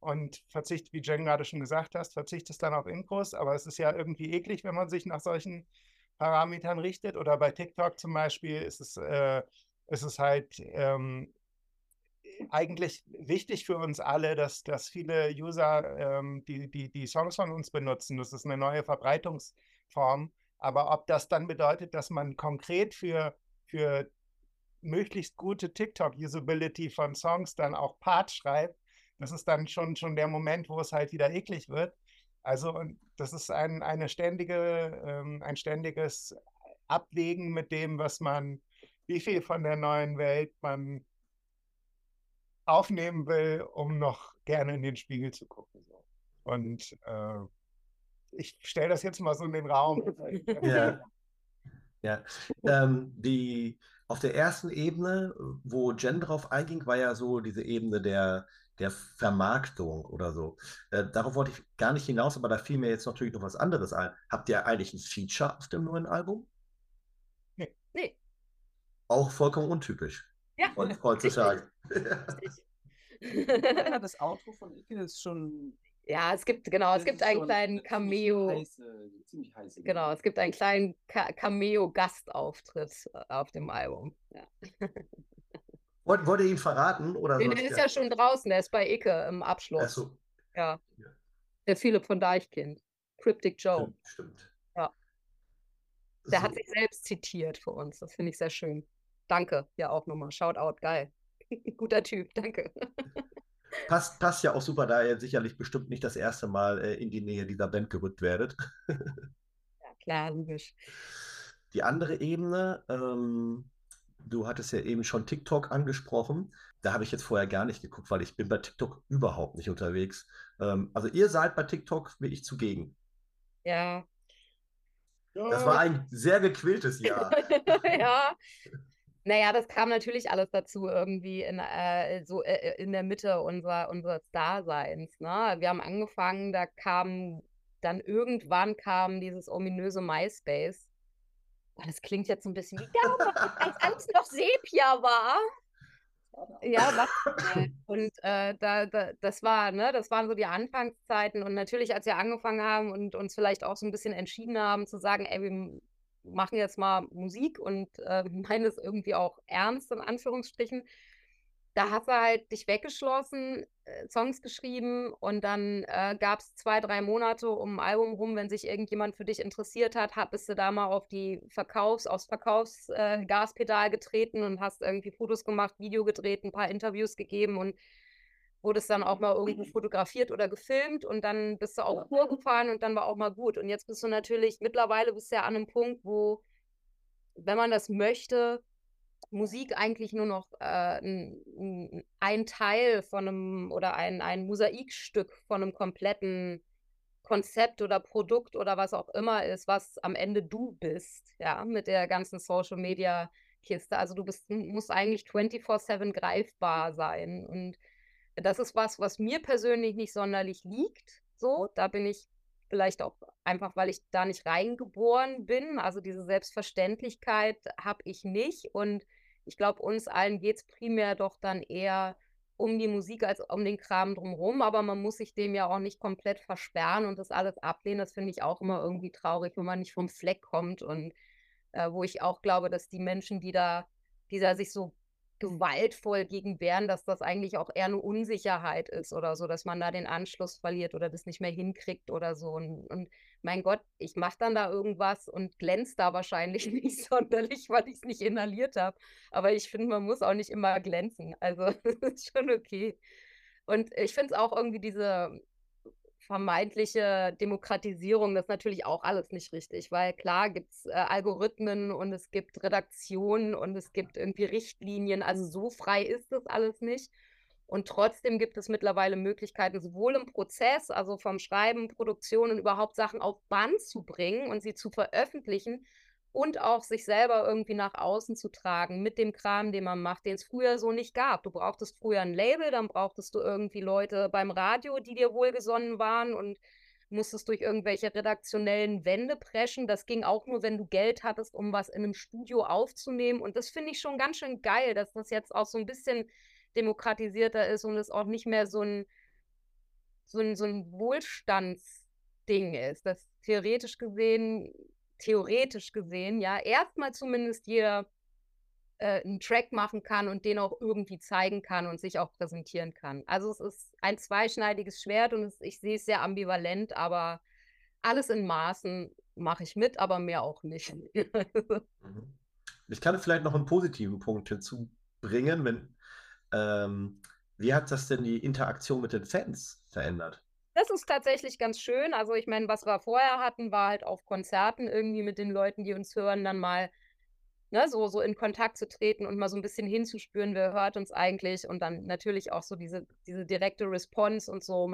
und verzicht, wie Jen gerade schon gesagt hast, verzichtest dann auf Intros, aber es ist ja irgendwie eklig, wenn man sich nach solchen Parametern richtet. Oder bei TikTok zum Beispiel ist es, äh, ist es halt ähm, eigentlich wichtig für uns alle, dass, dass viele User ähm, die, die, die Songs von uns benutzen. Das ist eine neue Verbreitungsform. Aber ob das dann bedeutet, dass man konkret für, für möglichst gute TikTok-Usability von Songs dann auch Parts schreibt, das ist dann schon, schon der Moment, wo es halt wieder eklig wird. Also das ist ein, eine ständige, ähm, ein ständiges Abwägen mit dem, was man, wie viel von der neuen Welt man aufnehmen will, um noch gerne in den Spiegel zu gucken. Und äh, ich stelle das jetzt mal so in den Raum. Ja. Ja, ähm, die, auf der ersten Ebene, wo Jen drauf einging, war ja so diese Ebene der, der Vermarktung oder so. Äh, darauf wollte ich gar nicht hinaus, aber da fiel mir jetzt natürlich noch was anderes ein. Habt ihr eigentlich ein Feature auf dem neuen Album? Nee. nee. Auch vollkommen untypisch. Ja. Heutzutage. ja, das Outro von Icke ist schon. Ja, es gibt, genau, es gibt einen kleinen Cameo. Heiße, ziemlich heiße. Genau, es gibt einen kleinen Cameo-Gastauftritt äh, auf dem Album. Ja. Wollt, wollt ihr ihn verraten? Oder nee, der ist ja schon draußen, der ist bei Icke im Abschluss. Ach so. Ja. ja. Der Philipp von Deichkind. Cryptic Joe. Stimmt. stimmt. Ja. Der so. hat sich selbst zitiert für uns. Das finde ich sehr schön. Danke. Ja, auch nochmal. Shoutout, geil. Guter Typ, danke. Passt, passt ja auch super, da ihr sicherlich bestimmt nicht das erste Mal äh, in die Nähe dieser Band gerückt werdet. ja, klar, logisch. Die andere Ebene, ähm, Du hattest ja eben schon TikTok angesprochen. Da habe ich jetzt vorher gar nicht geguckt, weil ich bin bei TikTok überhaupt nicht unterwegs. Ähm, also ihr seid bei TikTok wie ich zugegen. Ja. Das war ein sehr gequältes Jahr. ja. Naja, das kam natürlich alles dazu, irgendwie in, äh, so äh, in der Mitte unserer, unseres Daseins. Ne? Wir haben angefangen, da kam dann irgendwann kam dieses ominöse MySpace. Oh, das klingt jetzt so ein bisschen wie damals, als alles noch Sepia war. Ja, und äh, da, da, das war, ne, das waren so die Anfangszeiten und natürlich, als wir angefangen haben und uns vielleicht auch so ein bisschen entschieden haben zu sagen, ey, wir machen jetzt mal Musik und äh, meinen es irgendwie auch ernst in Anführungsstrichen, da hast du halt dich weggeschlossen, äh, Songs geschrieben und dann äh, gab es zwei, drei Monate um ein Album rum, wenn sich irgendjemand für dich interessiert hat, hab, bist du da mal auf die Verkaufs-, aufs Verkaufsgaspedal äh, getreten und hast irgendwie Fotos gemacht, Video gedreht, ein paar Interviews gegeben und wurdest dann auch mal irgendwo fotografiert oder gefilmt und dann bist du auch Tour gefahren und dann war auch mal gut. Und jetzt bist du natürlich, mittlerweile bist du ja an einem Punkt, wo, wenn man das möchte, Musik eigentlich nur noch äh, ein, ein, Teil von einem oder ein, ein Mosaikstück von einem kompletten Konzept oder Produkt oder was auch immer ist, was am Ende du bist, ja, mit der ganzen Social Media Kiste. Also du bist, musst eigentlich 24-7 greifbar sein. Und das ist was, was mir persönlich nicht sonderlich liegt. So, da bin ich vielleicht auch einfach, weil ich da nicht reingeboren bin. Also diese Selbstverständlichkeit habe ich nicht. Und ich glaube, uns allen geht es primär doch dann eher um die Musik als um den Kram drumherum, aber man muss sich dem ja auch nicht komplett versperren und das alles ablehnen. Das finde ich auch immer irgendwie traurig, wenn man nicht vom Fleck kommt und äh, wo ich auch glaube, dass die Menschen, die da, die da sich so gewaltvoll gegen wehren, dass das eigentlich auch eher eine Unsicherheit ist oder so, dass man da den Anschluss verliert oder das nicht mehr hinkriegt oder so. Und, und mein Gott, ich mache dann da irgendwas und glänzt da wahrscheinlich nicht sonderlich, weil ich es nicht inhaliert habe. Aber ich finde, man muss auch nicht immer glänzen. Also das ist schon okay. Und ich finde es auch irgendwie diese vermeintliche Demokratisierung, das ist natürlich auch alles nicht richtig, weil klar gibt es äh, Algorithmen und es gibt Redaktionen und es gibt irgendwie Richtlinien, also so frei ist das alles nicht. Und trotzdem gibt es mittlerweile Möglichkeiten, sowohl im Prozess, also vom Schreiben, Produktion und überhaupt Sachen auf Band zu bringen und sie zu veröffentlichen, und auch sich selber irgendwie nach außen zu tragen mit dem Kram, den man macht, den es früher so nicht gab. Du brauchtest früher ein Label, dann brauchtest du irgendwie Leute beim Radio, die dir wohlgesonnen waren und musstest durch irgendwelche redaktionellen Wände preschen. Das ging auch nur, wenn du Geld hattest, um was in einem Studio aufzunehmen. Und das finde ich schon ganz schön geil, dass das jetzt auch so ein bisschen demokratisierter ist und es auch nicht mehr so ein, so ein, so ein Wohlstandsding ist. Das theoretisch gesehen theoretisch gesehen, ja, erstmal zumindest jeder äh, einen Track machen kann und den auch irgendwie zeigen kann und sich auch präsentieren kann. Also es ist ein zweischneidiges Schwert und es, ich sehe es sehr ambivalent, aber alles in Maßen mache ich mit, aber mehr auch nicht. Mhm. ich kann vielleicht noch einen positiven Punkt hinzubringen, wenn ähm, wie hat das denn die Interaktion mit den Fans verändert? Das ist tatsächlich ganz schön. Also ich meine, was wir vorher hatten, war halt auf Konzerten irgendwie mit den Leuten, die uns hören, dann mal ne, so, so in Kontakt zu treten und mal so ein bisschen hinzuspüren, wer hört uns eigentlich und dann natürlich auch so diese, diese direkte Response und so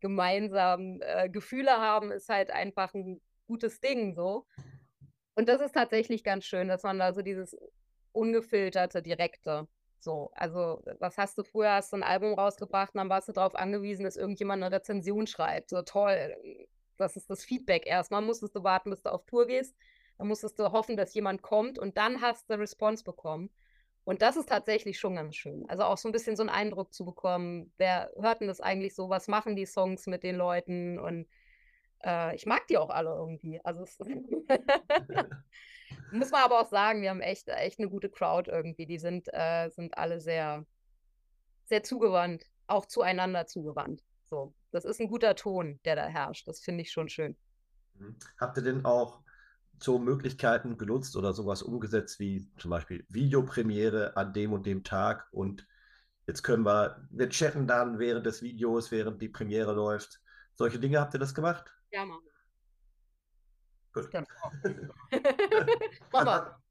gemeinsam äh, Gefühle haben, ist halt einfach ein gutes Ding so. Und das ist tatsächlich ganz schön, dass man da so dieses ungefilterte, direkte so, also was hast du früher, hast du ein Album rausgebracht und dann warst du darauf angewiesen, dass irgendjemand eine Rezension schreibt. So toll, das ist das Feedback. Erstmal musstest du warten, bis du auf Tour gehst. Dann musstest du hoffen, dass jemand kommt und dann hast du Response bekommen. Und das ist tatsächlich schon ganz schön. Also auch so ein bisschen so einen Eindruck zu bekommen, wer hört denn das eigentlich so, was machen die Songs mit den Leuten und äh, ich mag die auch alle irgendwie. Also Muss man aber auch sagen, wir haben echt, echt eine gute Crowd irgendwie. Die sind, äh, sind alle sehr, sehr zugewandt, auch zueinander zugewandt. So, das ist ein guter Ton, der da herrscht. Das finde ich schon schön. Mhm. Habt ihr denn auch so Möglichkeiten genutzt oder sowas umgesetzt wie zum Beispiel Videopremiere an dem und dem Tag und jetzt können wir, wir chatten dann während des Videos, während die Premiere läuft. Solche Dinge habt ihr das gemacht? Ja, Mann. Gut. Genau. machen wir.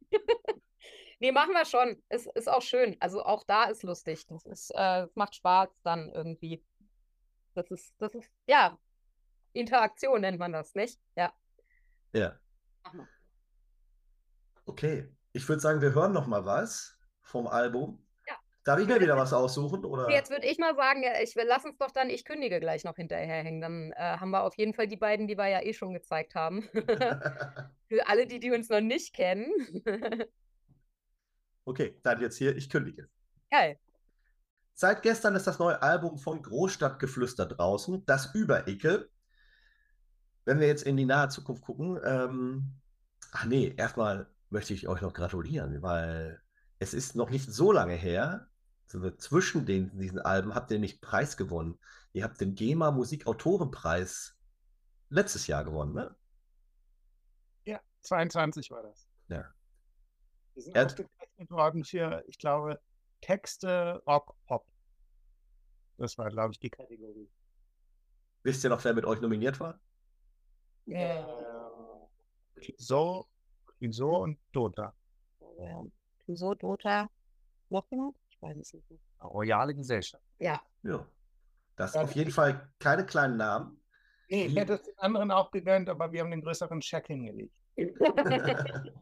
nee, machen wir schon. Es ist auch schön. Also auch da ist lustig. Das ist, äh, macht Spaß dann irgendwie. Das ist, das ist, ja, Interaktion nennt man das, nicht? Ja. Ja. Okay. Ich würde sagen, wir hören noch mal was vom Album. Darf ich mir wieder was aussuchen? Oder? Jetzt würde ich mal sagen, ich lass uns doch dann, ich kündige gleich noch hinterherhängen. Dann äh, haben wir auf jeden Fall die beiden, die wir ja eh schon gezeigt haben. Für alle, die, die uns noch nicht kennen. okay, dann jetzt hier, ich kündige. Geil. Seit gestern ist das neue Album von Großstadtgeflüster draußen, das Übericke. Wenn wir jetzt in die nahe Zukunft gucken, ähm, ach nee, erstmal möchte ich euch noch gratulieren, weil es ist noch nicht so lange her, so zwischen den, diesen Alben habt ihr nämlich Preis gewonnen. Ihr habt den GEMA Musikautorenpreis letztes Jahr gewonnen, ne? Ja, 22 war das. Ja. Wir sind Ja. ausgezeichnet worden für, ich glaube, Texte, Rock, Pop. Das war, glaube ich, die Kategorie. Wisst ihr noch, wer mit euch nominiert war? Äh, so, so und Dota. So, Dota. Noch jemand? Ich weiß es nicht. mehr. Royale Gesellschaft. Ja. Ja. Das Ja, auf jeden Fall keine kleinen Namen. Nee, ich hätte es den anderen auch gegönnt, aber wir haben den größeren Check hingelegt.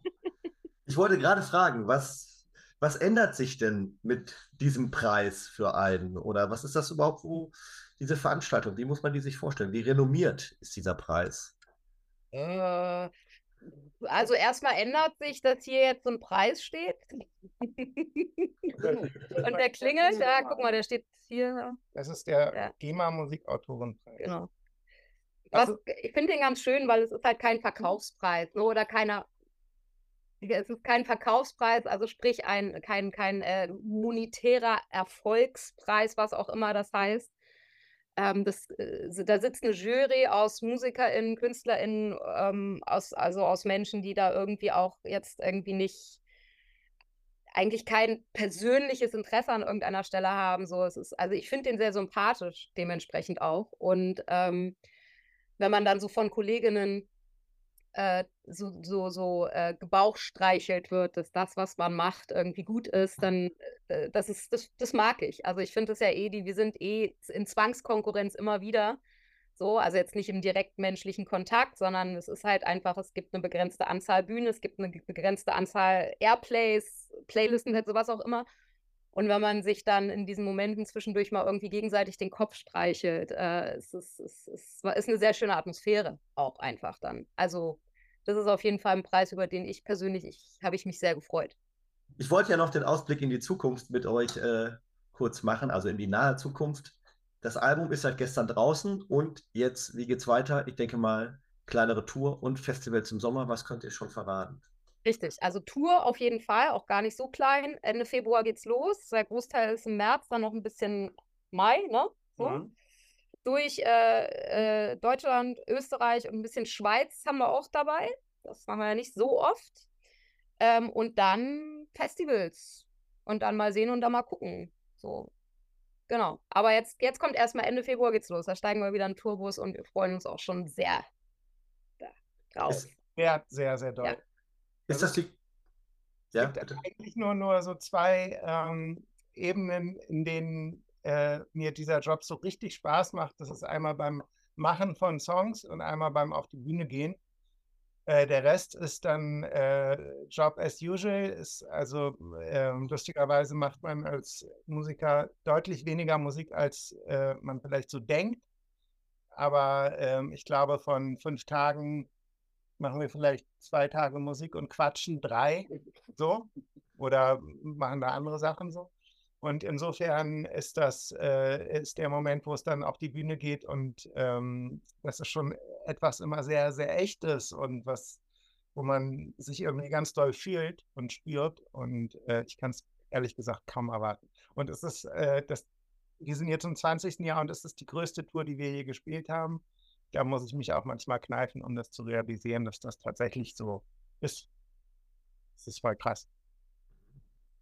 Ich wollte gerade fragen, was, was ändert sich denn mit diesem Preis für Alben? Oder was ist das überhaupt, wo diese Veranstaltung, wie muss man die sich vorstellen? Wie renommiert ist dieser Preis? Äh, also erstmal ändert sich, dass hier jetzt so ein Preis steht. Und der klingelt, ja, guck mal, der steht hier. Das ist der Ja. GEMA Musikautorenpreis. Genau. Was Was, ich finde den ganz schön, weil es ist halt kein Verkaufspreis ne, oder keiner. Es ist kein Verkaufspreis, also sprich ein, kein, kein äh, monetärer Erfolgspreis, was auch immer das heißt. Ähm, das, äh, da sitzt eine Jury aus MusikerInnen, KünstlerInnen, ähm, aus, also aus Menschen, die da irgendwie auch jetzt irgendwie nicht eigentlich kein persönliches Interesse an irgendeiner Stelle haben. So, es ist, also ich finde den sehr sympathisch, dementsprechend auch. Und ähm, wenn man dann so von Kolleginnen äh, so, so, so äh, gebauchstreichelt wird, dass das, was man macht, irgendwie gut ist, dann äh, das ist, das, das mag ich. Also ich finde es ja eh, die, wir sind eh in Zwangskonkurrenz immer wieder. So, also jetzt nicht im direkt menschlichen Kontakt, sondern es ist halt einfach, es gibt eine begrenzte Anzahl Bühnen, es gibt eine begrenzte Anzahl Airplays, Playlisten, halt sowas auch immer. Und wenn man sich dann in diesen Momenten zwischendurch mal irgendwie gegenseitig den Kopf streichelt, äh, es, ist, es, ist, es ist eine sehr schöne Atmosphäre auch einfach dann. Also das ist auf jeden Fall ein Preis, über den ich persönlich, ich, habe ich mich sehr gefreut. Ich wollte ja noch den Ausblick in die Zukunft mit euch äh, kurz machen, also in die nahe Zukunft. Das Album ist seit gestern draußen und jetzt, wie geht's weiter? Ich denke mal, kleinere Tour und Festivals im Sommer. Was könnt ihr schon verraten? Richtig, also Tour auf jeden Fall, auch gar nicht so klein. Ende Februar geht's los. Der Großteil ist im März, dann noch ein bisschen Mai, ne? So. Mhm. Durch äh, äh, Deutschland, Österreich und ein bisschen Schweiz haben wir auch dabei. Das machen wir ja nicht so oft. Ähm, und dann Festivals. Und dann mal sehen und dann mal gucken. So. Genau. Aber jetzt, jetzt kommt erstmal Ende Februar geht's los. Da steigen wir wieder in den Tourbus und wir freuen uns auch schon sehr drauf. Ist, Sehr, sehr, sehr doll. Ja. ist das die. Ja, gibt bitte. eigentlich nur, nur so zwei ähm, Ebenen, in denen äh, mir dieser Job so richtig Spaß macht. Das ist einmal beim Machen von Songs und einmal beim auf die Bühne gehen. Äh, der Rest ist dann äh, Job as usual. Ist also ähm, lustigerweise macht man als Musiker deutlich weniger Musik, als äh, man vielleicht so denkt. Aber ähm, ich glaube, von fünf Tagen machen wir vielleicht zwei Tage Musik und quatschen drei so oder machen da andere Sachen so. Und insofern ist das äh, ist der Moment, wo es dann auf die Bühne geht und ähm, das ist schon etwas immer sehr, sehr echtes und was, wo man sich irgendwie ganz doll fühlt und spürt. Und äh, ich kann es ehrlich gesagt kaum erwarten. Und es ist äh, das, wir sind jetzt im 20. Jahr und es ist die größte Tour, die wir je gespielt haben. Da muss ich mich auch manchmal kneifen, um das zu realisieren, dass das tatsächlich so ist. Das ist voll krass.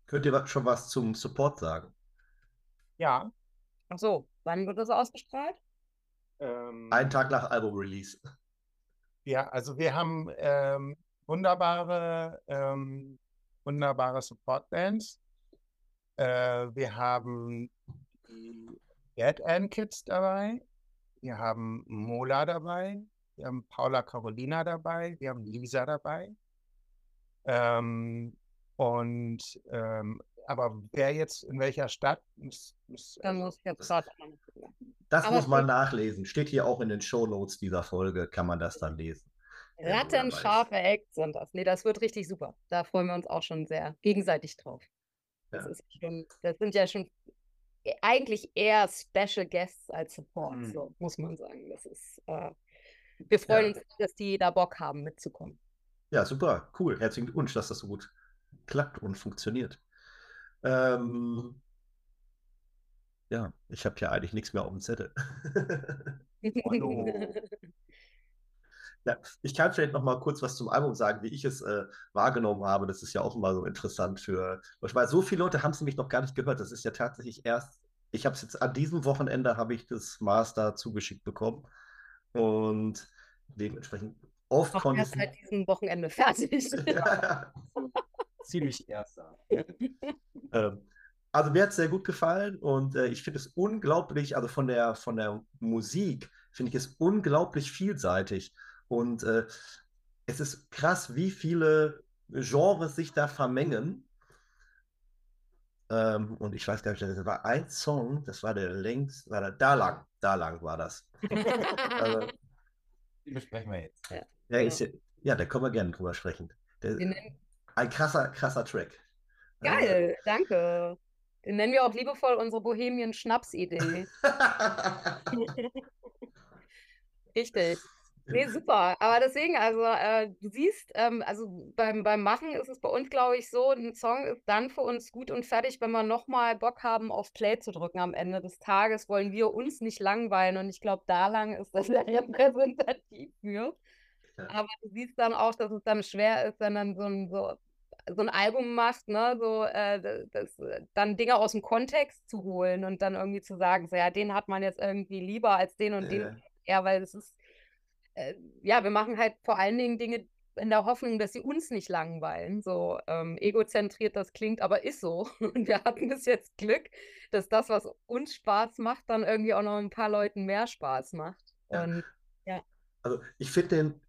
Könnt ihr schon was zum Support sagen? Ja. Ach so, wann wird das ausgestrahlt? Ähm, Einen Tag nach Album-Release. Ja, also wir haben ähm, wunderbare, ähm, wunderbare Support-Bands. Äh, wir haben die Dead End Kids dabei. Wir haben Mola dabei. Wir haben Paula Carolina dabei. Wir haben Lisa dabei. Ähm, und ähm, aber wer jetzt in welcher Stadt muss, muss Dann also, muss ich jetzt das- gerade. Das Aber muss man nachlesen. Steht hier auch in den Shownotes dieser Folge, kann man das dann lesen. Rattenscharfe Acts sind das. Nee, das wird richtig super. Da freuen wir uns auch schon sehr gegenseitig drauf. Das Ja. ist schon, das sind ja schon eigentlich eher Special Guests als Support, Mhm. so muss man sagen. Das ist, äh, wir freuen Ja. uns, dass die da Bock haben, mitzukommen. Ja, super, cool. Herzlichen Glückwunsch, dass das so gut klappt und funktioniert. Ähm, Ja, ich habe ja eigentlich nichts mehr auf dem Zettel. Ja, ich kann vielleicht noch mal kurz was zum Album sagen, wie ich es äh, wahrgenommen habe. Das ist ja auch immer so interessant für, weil so viele Leute haben es nämlich noch gar nicht gehört. Das ist ja tatsächlich erst, ich habe es jetzt an diesem Wochenende habe ich das Master zugeschickt bekommen und dementsprechend oft konnte erst ich seit diesem Wochenende fertig. Ziemlich erster. Ähm, also mir hat es sehr gut gefallen und äh, ich finde es unglaublich, also von der, von der Musik finde ich es unglaublich vielseitig. Und äh, es ist krass, wie viele Genres sich da vermengen. Ähm, und ich weiß gar nicht, das war ein Song, das war der längst, war der, da lang, da lang war das. Also, Die besprechen wir jetzt. ja, ist, ja, ja, da können wir gerne drüber sprechen. Der, Den nennen, ein krasser, krasser Track. Äh, geil, danke. Den nennen wir auch liebevoll unsere Bohemien-Schnaps-Idee. Richtig. Nee, super. Aber deswegen, also äh, du siehst, ähm, also beim, beim Machen ist es bei uns, glaube ich, so, ein Song ist dann für uns gut und fertig, wenn wir nochmal Bock haben, auf Play zu drücken am Ende des Tages, wollen wir uns nicht langweilen. Und ich glaube, da lang ist das sehr repräsentativ für. Ja. Aber du siehst dann auch, dass es dann schwer ist, wenn dann so ein, so, so ein Album machst, ne, so äh, das, dann Dinge aus dem Kontext zu holen und dann irgendwie zu sagen, so ja, den hat man jetzt irgendwie lieber als den und den Ja. weil es ist, äh, ja, wir machen halt vor allen Dingen Dinge in der Hoffnung, dass sie uns nicht langweilen. So ähm, egozentriert das klingt, aber ist so. Und wir hatten bis jetzt Glück, dass das, was uns Spaß macht, dann irgendwie auch noch ein paar Leuten mehr Spaß macht. Ja. Und Also ich finde den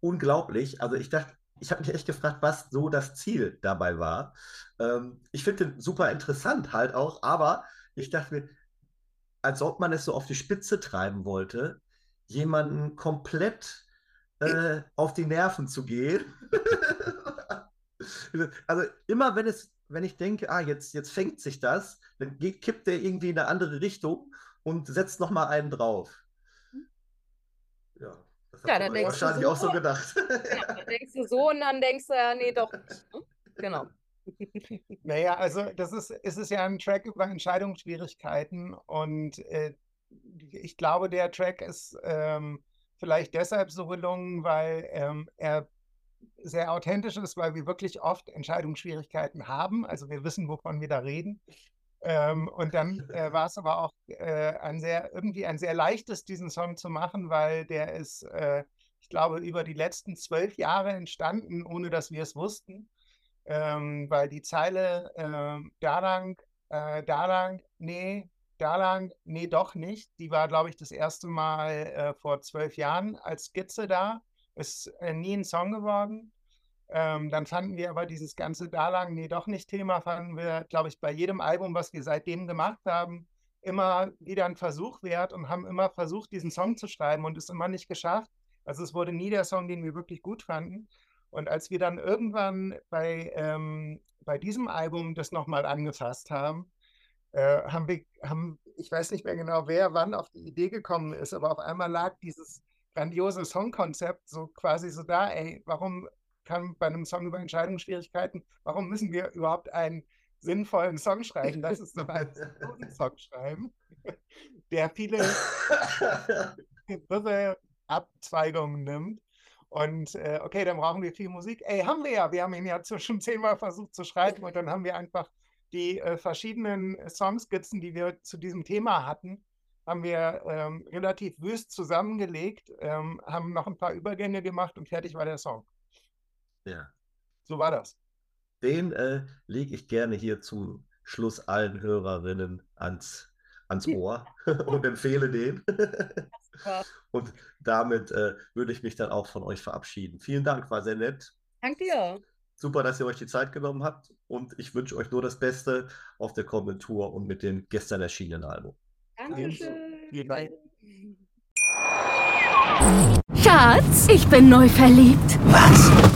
unglaublich. Also ich dachte, ich habe mich echt gefragt, was so das Ziel dabei war. Ähm, ich finde den super interessant halt auch, aber ich dachte mir, als ob man es so auf die Spitze treiben wollte, jemanden komplett äh, auf die Nerven zu gehen. Also immer wenn es, wenn ich denke, ah, jetzt, jetzt fängt sich das, dann geht, kippt der irgendwie in eine andere Richtung und setzt nochmal einen drauf. Ja, das Ja, dann denkst du wahrscheinlich so, auch so gedacht. ja, dann denkst du so und dann denkst du ja, nee, doch nicht. ne? Genau. Naja, also das ist, es ist ja ein Track über Entscheidungsschwierigkeiten und äh, ich glaube, der Track ist ähm, vielleicht deshalb so gelungen, weil ähm, er sehr authentisch ist, weil wir wirklich oft Entscheidungsschwierigkeiten haben. Also wir wissen, wovon wir da reden. Ähm, und dann äh, war es aber auch äh, ein sehr, irgendwie ein sehr leichtes, diesen Song zu machen, weil der ist, äh, ich glaube, über die letzten zwölf Jahre entstanden, ohne dass wir es wussten. Ähm, weil die Zeile ähm, da lang, äh, da lang, nee, da lang, nee, doch nicht, die war, glaube ich, das erste Mal äh, vor zwölf Jahren als Skizze da. Ist äh, nie ein Song geworden. Ähm, dann fanden wir aber dieses ganze da lang, nee, doch nicht Thema, fanden wir, glaube ich, bei jedem Album, was wir seitdem gemacht haben, immer wieder ein Versuch wert und haben immer versucht, diesen Song zu schreiben und es immer nicht geschafft. Also es wurde nie der Song, den wir wirklich gut fanden. Und als wir dann irgendwann bei, ähm, bei diesem Album das nochmal angefasst haben, äh, haben wir, haben, ich weiß nicht mehr genau, wer wann auf die Idee gekommen ist, aber auf einmal lag dieses grandiose Songkonzept so quasi so da, ey, warum kann bei einem Song über Entscheidungsschwierigkeiten, warum müssen wir überhaupt einen sinnvollen Song schreiben? Das ist so ein Song schreiben, der viele wirre Abzweigungen nimmt. Und äh, okay, dann brauchen wir viel Musik. Ey, haben wir ja. Wir haben ihn ja schon zehnmal versucht zu schreiben und dann haben wir einfach die äh, verschiedenen Songskizzen, die wir zu diesem Thema hatten, haben wir ähm, relativ wüst zusammengelegt, ähm, haben noch ein paar Übergänge gemacht und fertig war der Song. Ja. So war das. Den äh, lege ich gerne hier zum Schluss allen Hörerinnen ans, ans Ohr und empfehle den. Super. und damit äh, würde ich mich dann auch von euch verabschieden. Vielen Dank, war sehr nett. Dank dir. Super, dass ihr euch die Zeit genommen habt und ich wünsche euch nur das Beste auf der kommenden Tour und mit dem gestern erschienenen Album. Dankeschön. Vielen Dank. Schatz, ich bin neu verliebt. Was?